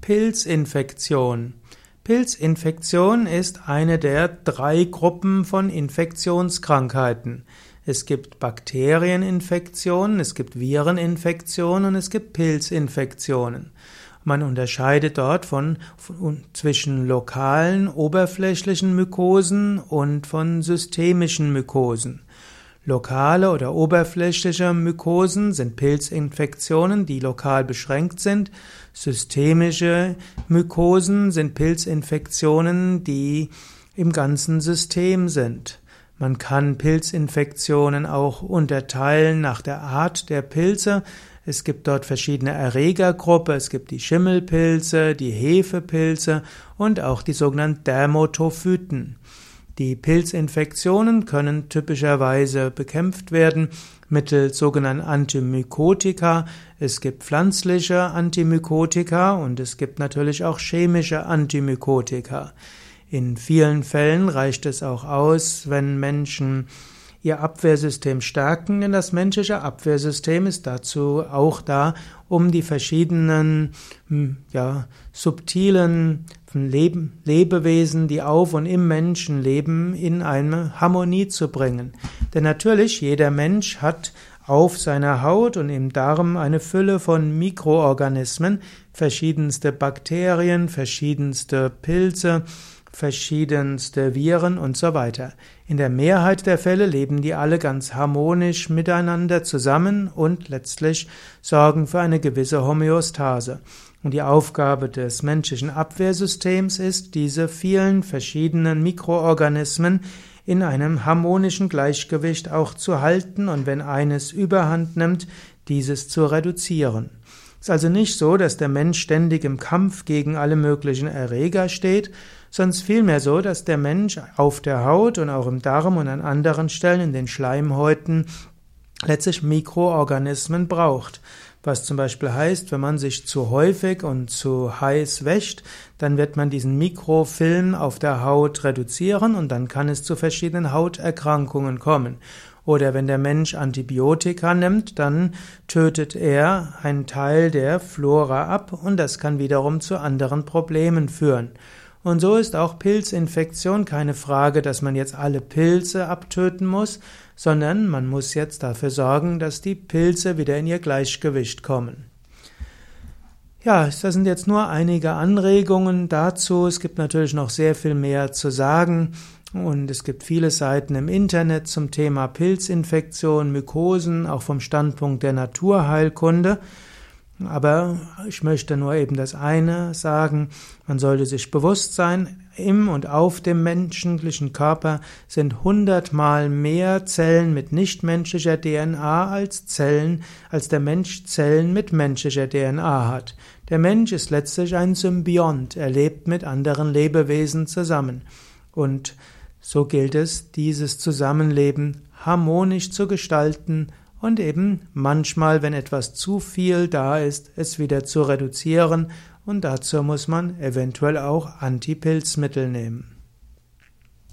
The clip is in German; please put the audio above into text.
Pilzinfektion. Pilzinfektion ist eine der drei Gruppen von Infektionskrankheiten. Es gibt Bakterieninfektionen, es gibt Vireninfektionen und es gibt Pilzinfektionen. Man unterscheidet dort von, von, zwischen lokalen, oberflächlichen Mykosen und von systemischen Mykosen. Lokale oder oberflächliche Mykosen sind Pilzinfektionen, die lokal beschränkt sind. Systemische Mykosen sind Pilzinfektionen, die im ganzen System sind. Man kann Pilzinfektionen auch unterteilen nach der Art der Pilze. Es gibt dort verschiedene Erregergruppen. Es gibt die Schimmelpilze, die Hefepilze und auch die sogenannten Dermatophyten. Die Pilzinfektionen können typischerweise bekämpft werden mittels sogenannten Antimykotika. Es gibt pflanzliche Antimykotika und es gibt natürlich auch chemische Antimykotika. In vielen Fällen reicht es auch aus, wenn Menschen ihr Abwehrsystem stärken, denn das menschliche Abwehrsystem ist dazu auch da, um die verschiedenen hm, ja, subtilen Leben, Lebewesen, die auf und im Menschen leben, in eine Harmonie zu bringen. Denn natürlich, jeder Mensch hat auf seiner Haut und im Darm eine Fülle von Mikroorganismen, verschiedenste Bakterien, verschiedenste Pilze, verschiedenste Viren und so weiter. In der Mehrheit der Fälle leben die alle ganz harmonisch miteinander zusammen und letztlich sorgen für eine gewisse Homöostase. Und die Aufgabe des menschlichen Abwehrsystems ist, diese vielen verschiedenen Mikroorganismen in einem harmonischen Gleichgewicht auch zu halten und wenn eines überhand nimmt, dieses zu reduzieren. Es ist also nicht so, dass der Mensch ständig im Kampf gegen alle möglichen Erreger steht, sondern vielmehr so, dass der Mensch auf der Haut und auch im Darm und an anderen Stellen in den Schleimhäuten letztlich Mikroorganismen braucht. Was zum Beispiel heißt, wenn man sich zu häufig und zu heiß wäscht, dann wird man diesen Mikrofilm auf der Haut reduzieren und dann kann es zu verschiedenen Hauterkrankungen kommen. Oder wenn der Mensch Antibiotika nimmt, dann tötet er einen Teil der Flora ab und das kann wiederum zu anderen Problemen führen. Und so ist auch Pilzinfektion keine Frage, dass man jetzt alle Pilze abtöten muss, sondern man muss jetzt dafür sorgen, dass die Pilze wieder in ihr Gleichgewicht kommen. Ja, das sind jetzt nur einige Anregungen dazu. Es gibt natürlich noch sehr viel mehr zu sagen. Und es gibt viele Seiten im Internet zum Thema Pilzinfektion, Mykosen, auch vom Standpunkt der Naturheilkunde. Aber ich möchte nur eben das eine sagen, man sollte sich bewusst sein, im und auf dem menschlichen Körper sind hundertmal mehr Zellen mit nichtmenschlicher DNA als Zellen, als der Mensch Zellen mit menschlicher DNA hat. Der Mensch ist letztlich ein Symbiont, er lebt mit anderen Lebewesen zusammen. Und so gilt es, dieses Zusammenleben harmonisch zu gestalten und eben manchmal, wenn etwas zu viel da ist, es wieder zu reduzieren und dazu muss man eventuell auch Antipilzmittel nehmen.